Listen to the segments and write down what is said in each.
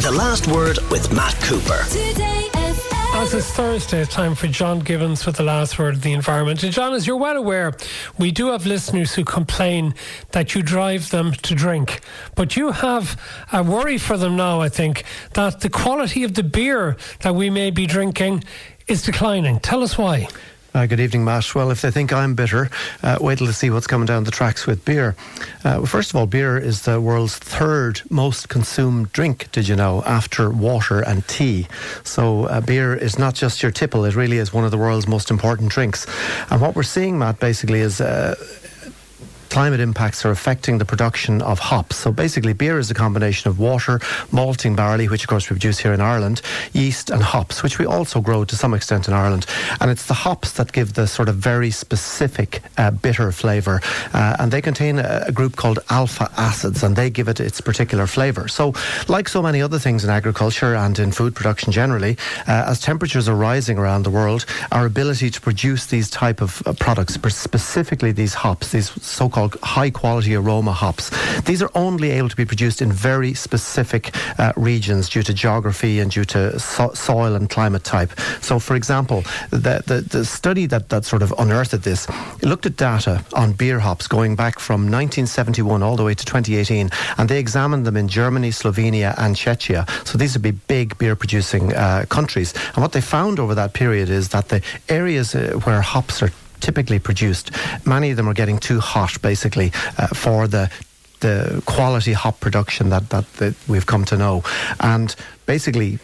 The Last Word with Matt Cooper. As it's Thursday, it's time for John Gibbons with the last word of the environment. And John, as you're well aware, we do have listeners who complain that you drive them to drink. But you have a worry for them now, I think, that the quality of the beer that we may be drinking is declining. Tell us why. Uh, good evening, Matt. Well, if they think I'm bitter, uh, wait till they see what's coming down the tracks with beer. Uh, first of all, beer is the world's third most consumed drink, did you know, after water and tea. So uh, beer is not just your tipple, it really is one of the world's most important drinks. And what we're seeing, Matt, basically is uh, climate impacts are affecting the production of hops. So basically, beer is a combination of water, malting barley, which of course we produce here in Ireland, yeast, and hops, which we also grow to some extent in Ireland. And it's the hops that give the sort of very specific uh, bitter flavour. Uh, and they contain a, a, group called alpha acids, and they give it its particular flavour. So, like so many other things in agriculture and in food production generally, uh, as temperatures are rising around the world, our ability to produce these type of uh, products, specifically these hops, these so-called called high quality aroma hops. These are only able to be produced in very specific uh, regions due to geography and due to so- soil and climate type. So, for example, the, the, the study that, that sort of unearthed this looked at data on beer hops going back from 1971 all the way to 2018, and they examined them in Germany, Slovenia, and Czechia. So these would be big beer producing uh, countries. And what they found over that period is that the areas uh, where hops are typically produced, many of them are getting too hot, basically, uh, for the the quality hop production that, that, that we've come to know. And basically,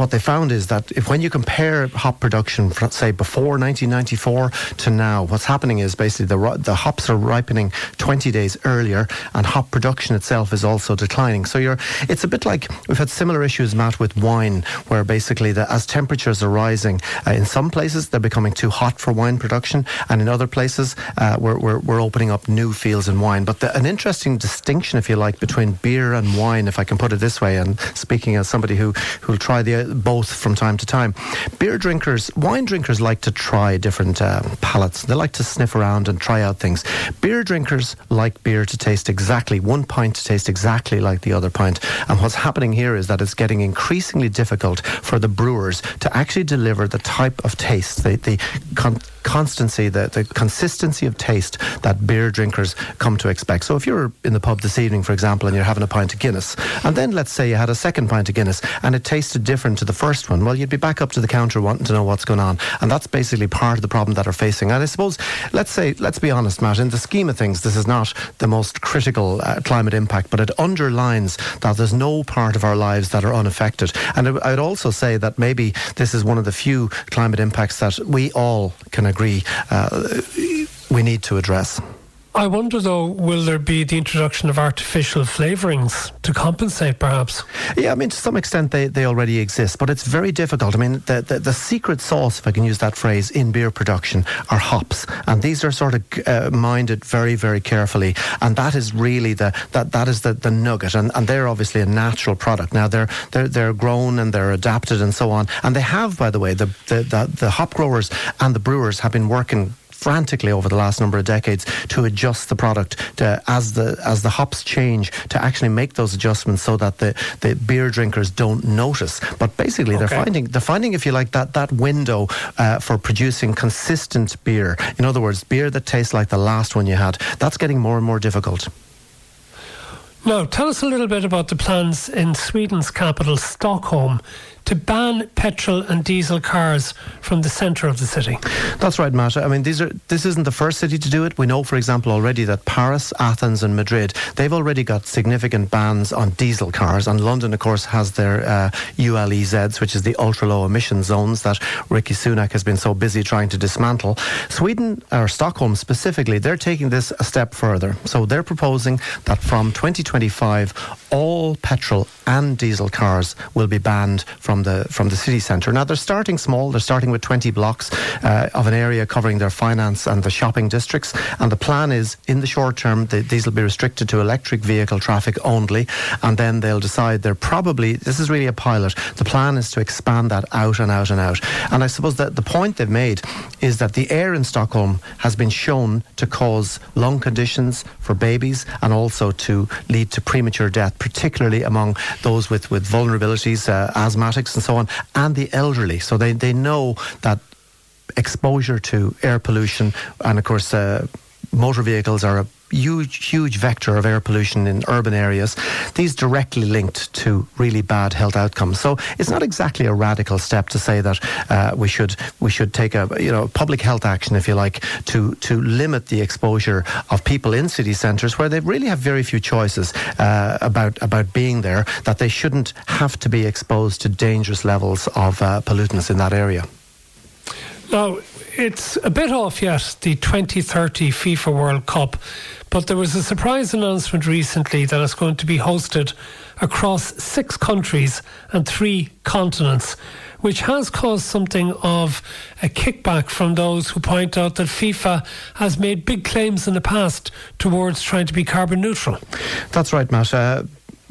what they found is that if when you compare hop production, from, say before 1994 to now, what's happening is basically the the hops are ripening 20 days earlier, and hop production itself is also declining. So you're, it's a bit like we've had similar issues, Matt, with wine, where basically the, as temperatures are rising, uh, in some places they're becoming too hot for wine production, and in other places uh, we're, we're, we're opening up new fields in wine. But the, an interesting distinction, if you like, between beer and wine, if I can put it this way, and speaking as somebody who who'll try the both from time to time. Beer drinkers, wine drinkers like to try different uh, palates. They like to sniff around and try out things. Beer drinkers like beer to taste exactly, one pint to taste exactly like the other pint. And what's happening here is that it's getting increasingly difficult for the brewers to actually deliver the type of taste, the, the con- constancy, the, the consistency of taste that beer drinkers come to expect. So if you're in the pub this evening, for example, and you're having a pint of Guinness, and then let's say you had a second pint of Guinness and it tasted different to the first one, well, you'd be back up to the counter wanting to know what's going on. And that's basically part of the problem that are facing. And I suppose, let's say, let's be honest, Matt, in the scheme of things, this is not the most critical uh, climate impact, but it underlines that there's no part of our lives that are unaffected. And I'd also say that maybe this is one of the few climate impacts that we all can agree uh, we need to address. I wonder though, will there be the introduction of artificial flavourings to compensate perhaps? Yeah, I mean, to some extent they, they already exist, but it's very difficult. I mean, the, the, the secret sauce, if I can use that phrase, in beer production are hops. And these are sort of uh, minded very, very carefully. And that is really the, that, that is the, the nugget. And, and they're obviously a natural product. Now, they're, they're, they're grown and they're adapted and so on. And they have, by the way, the, the, the, the hop growers and the brewers have been working frantically over the last number of decades to adjust the product to, as the as the hops change to actually make those adjustments so that the, the beer drinkers don't notice. But basically, okay. they're finding they're finding if you like that that window uh, for producing consistent beer. In other words, beer that tastes like the last one you had. That's getting more and more difficult. Now, tell us a little bit about the plans in Sweden's capital, Stockholm, to ban petrol and diesel cars from the centre of the city. That's right, Matt. I mean, these are this isn't the first city to do it. We know, for example, already that Paris, Athens, and Madrid they've already got significant bans on diesel cars. And London, of course, has their uh, ULEZs, which is the ultra low emission zones that Rishi Sunak has been so busy trying to dismantle. Sweden or Stockholm specifically, they're taking this a step further. So they're proposing that from 2025, all petrol and diesel cars will be banned from from the from the city centre. Now they're starting small. They're starting with 20 blocks uh, of an area covering their finance and the shopping districts. And the plan is, in the short term, the, these will be restricted to electric vehicle traffic only. And then they'll decide they're probably this is really a pilot. The plan is to expand that out and out and out. And I suppose that the point they've made is that the air in Stockholm has been shown to cause lung conditions for babies and also to lead to premature death, particularly among those with, with vulnerabilities, uh, and so on, and the elderly. So they, they know that exposure to air pollution and, of course, uh, motor vehicles are a huge, huge vector of air pollution in urban areas. These directly linked to really bad health outcomes. So it's not exactly a radical step to say that uh, we should we should take a you know public health action, if you like, to to limit the exposure of people in city centres where they really have very few choices uh, about about being there. That they shouldn't have to be exposed to dangerous levels of uh, pollutants in that area. Now, it's a bit off yet, the 2030 FIFA World Cup, but there was a surprise announcement recently that it's going to be hosted across six countries and three continents, which has caused something of a kickback from those who point out that FIFA has made big claims in the past towards trying to be carbon neutral. That's right, Matt. Uh,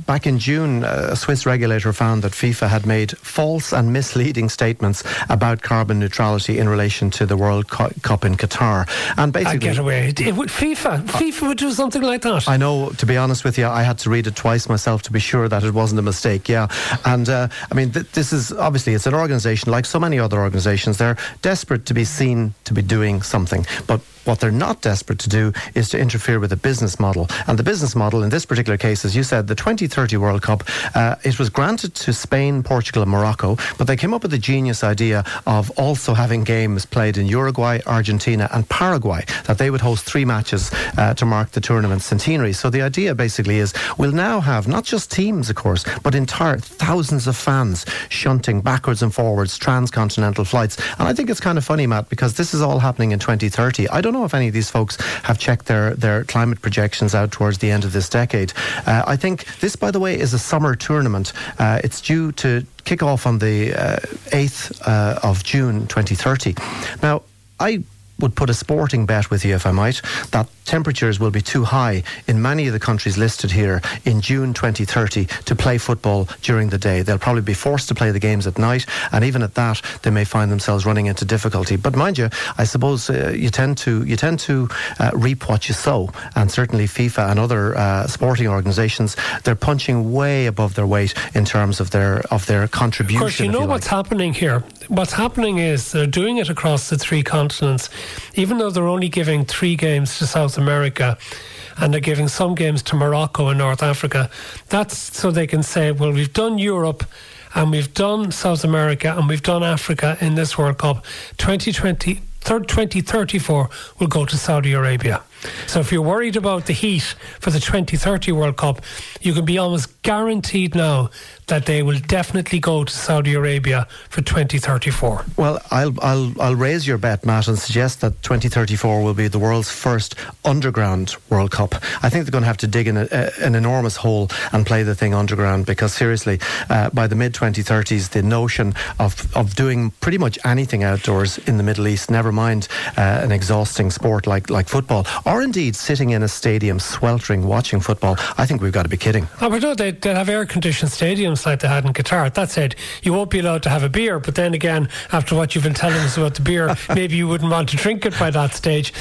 back in June, a Swiss regulator found that FIFA had made false and misleading statements about carbon neutrality in relation to the World Cup in Qatar. And basically, I get away. It would FIFA, FIFA would do something like that. I know. To be honest with you, I had to read it twice myself to be sure that it wasn't a mistake. Yeah, and uh, I mean, th- this is obviously it's an organisation like so many other organisations. They're desperate to be seen to be doing something, but what they're not desperate to do is to interfere with the business model. And the business model in this particular case, as you said, the 2030 World Cup, uh, it was granted to Spain, Portugal, and Morocco, but they came up with the genius idea of also having games played in Uruguay, Argentina, and Paraguay, that they would host three matches uh, to mark the tournament's centenary. So the idea basically is we'll now have not just teams, of course, but entire thousands of fans shunting backwards and forwards transcontinental flights. And I think it's kind of funny, Matt, because this is all happening in 2030. I don't know know if any of these folks have checked their, their climate projections out towards the end of this decade. Uh, I think this, by the way, is a summer tournament. Uh, it's due to kick off on the uh, 8th uh, of June 2030. Now, I would put a sporting bet with you, if I might, that temperatures will be too high in many of the countries listed here in June 2030 to play football during the day. They'll probably be forced to play the games at night, and even at that, they may find themselves running into difficulty. But mind you, I suppose uh, you tend to you tend to uh, reap what you sow, and certainly FIFA and other uh, sporting organisations they're punching way above their weight in terms of their of their contribution. Of course, you know you what's happening here. What's happening is they're doing it across the three continents, even though they're only giving three games to South America and they're giving some games to Morocco and North Africa. That's so they can say, well, we've done Europe and we've done South America and we've done Africa in this World Cup. 2020, 2034 will go to Saudi Arabia. So if you're worried about the heat for the 2030 World Cup, you can be almost guaranteed now that they will definitely go to Saudi Arabia for 2034. Well, I'll I'll I'll raise your bet, Matt, and suggest that 2034 will be the world's first underground World Cup. I think they're going to have to dig in a, a, an enormous hole and play the thing underground because seriously, uh, by the mid 2030s, the notion of of doing pretty much anything outdoors in the Middle East, never mind uh, an exhausting sport like like football or indeed sitting in a stadium sweltering watching football, I think we've got to be kidding. Oh, but no, they, they have air conditioned stadiums like they had in Qatar. That said, you won't be allowed to have a beer, but then again, after what you've been telling us about the beer, maybe you wouldn't want to drink it by that stage.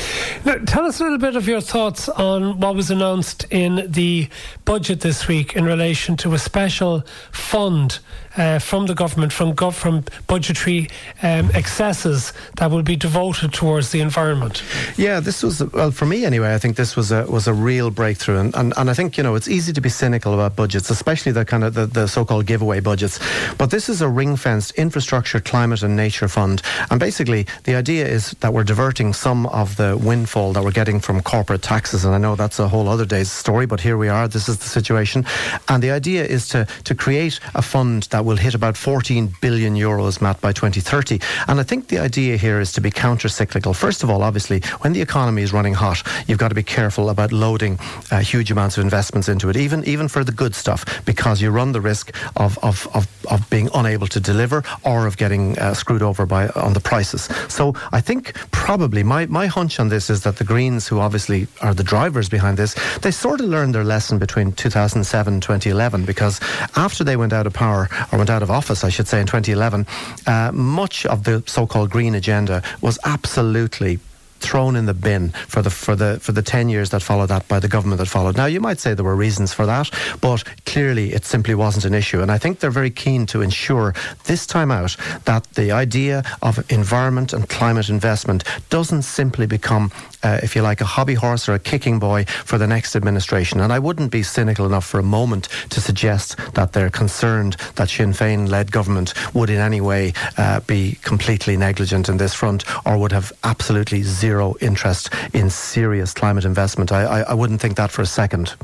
Now, tell us a little bit of your thoughts on what was announced in the budget this week in relation to a special fund uh, from the government, from, gov- from budgetary um, excesses that will be devoted towards the environment. Yeah, this was, well, for me anyway, I think this was a, was a real breakthrough. And, and, and I think, you know, it's easy to be cynical about budgets, especially the kind of the, the so-called giveaway budgets. But this is a ring-fenced infrastructure, climate and nature fund. And basically, the idea is that we're diverting some of the windfall that we're getting from corporate taxes. And I know that's a whole other day's story, but here we are. This is the situation. And the idea is to, to create a fund that will hit about 14 billion euros, Matt, by 2030. And I think the idea here is to be counter cyclical. First of all, obviously, when the economy is running hot, you've got to be careful about loading uh, huge amounts of investments into it, even even for the good stuff, because you run the risk of of, of, of being unable to deliver or of getting uh, screwed over by on the prices. So I think probably my, my hunch on this is that the Greens, who obviously are the drivers behind this, they sort of learned their lesson between 2007 and 2011 because after they went out of power or went out of office, I should say, in 2011, uh, much of the so-called green agenda was absolutely thrown in the bin for the for the for the 10 years that followed that by the government that followed. Now you might say there were reasons for that, but clearly it simply wasn't an issue and I think they're very keen to ensure this time out that the idea of environment and climate investment doesn't simply become uh, if you like a hobby horse or a kicking boy for the next administration and I wouldn't be cynical enough for a moment to suggest that they're concerned that Sinn Féin led government would in any way uh, be completely negligent in this front or would have absolutely zero zero interest in serious climate investment. I, I, I wouldn't think that for a second.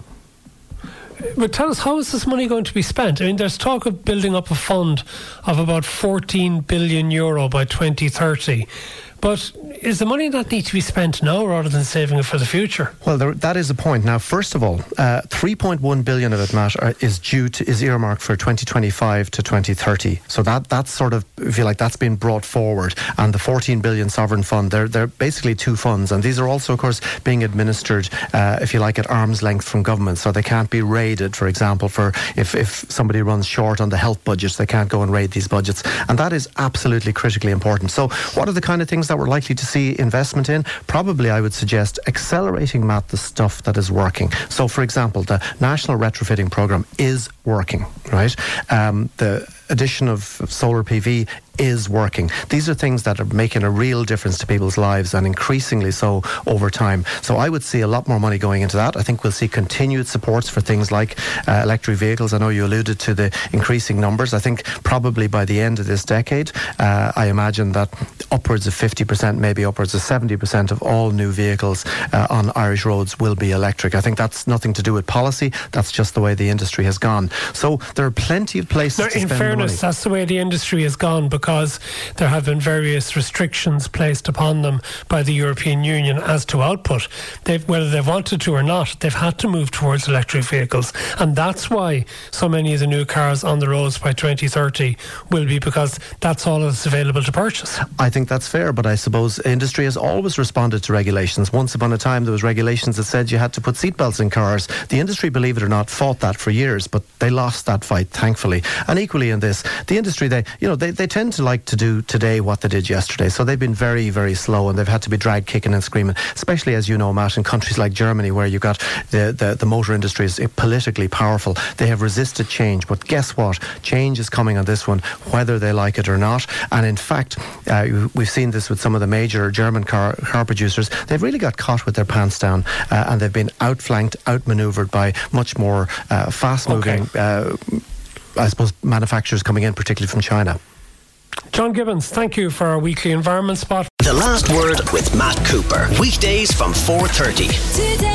But tell us, how is this money going to be spent? I mean, there's talk of building up a fund of about 14 billion euro by 2030. But is the money that need to be spent now rather than saving it for the future? Well, there, that is the point. Now, first of all, uh, 3.1 billion of it, Matt, are, is due to is earmarked for 2025 to 2030. So that that's sort of, if you like, that's been brought forward. And the 14 billion sovereign fund, they're they're basically two funds, and these are also, of course, being administered, uh, if you like, at arm's length from government. So they can't be raided, for example, for if if somebody runs short on the health budgets, they can't go and raid these budgets, and that is absolutely critically important. So, what are the kind of things that that we're likely to see investment in? Probably, I would suggest accelerating, Matt, the stuff that is working. So, for example, the National Retrofitting Programme is working, right? Um, the addition of solar PV is working. These are things that are making a real difference to people's lives and increasingly so over time. So I would see a lot more money going into that. I think we'll see continued supports for things like uh, electric vehicles. I know you alluded to the increasing numbers. I think probably by the end of this decade, uh, I imagine that upwards of 50%, maybe upwards of 70% of all new vehicles uh, on Irish roads will be electric. I think that's nothing to do with policy. That's just the way the industry has gone. So there are plenty of places to spend fairness, money. that's the way the industry has gone because there have been various restrictions placed upon them by the European Union as to output. They've, whether they've wanted to or not, they've had to move towards electric vehicles. And that's why so many of the new cars on the roads by 2030 will be because that's all that's available to purchase. I think that's fair, but I suppose industry has always responded to regulations. Once upon a time, there was regulations that said you had to put seatbelts in cars. The industry, believe it or not, fought that for years, but they lost that fight, thankfully. And equally in this, the industry, they, you know, they, they tend to like to do today what they did yesterday. So they've been very, very slow and they've had to be dragged kicking and screaming, especially as you know, Matt, in countries like Germany where you've got the, the, the motor industry is politically powerful. They have resisted change. But guess what? Change is coming on this one, whether they like it or not. And in fact, uh, we've seen this with some of the major German car, car producers. They've really got caught with their pants down uh, and they've been outflanked, outmaneuvered by much more uh, fast moving. Okay. Uh, I suppose manufacturers coming in, particularly from China. John Gibbons, thank you for our weekly environment spot. The last word with Matt Cooper. Weekdays from 4:30. Today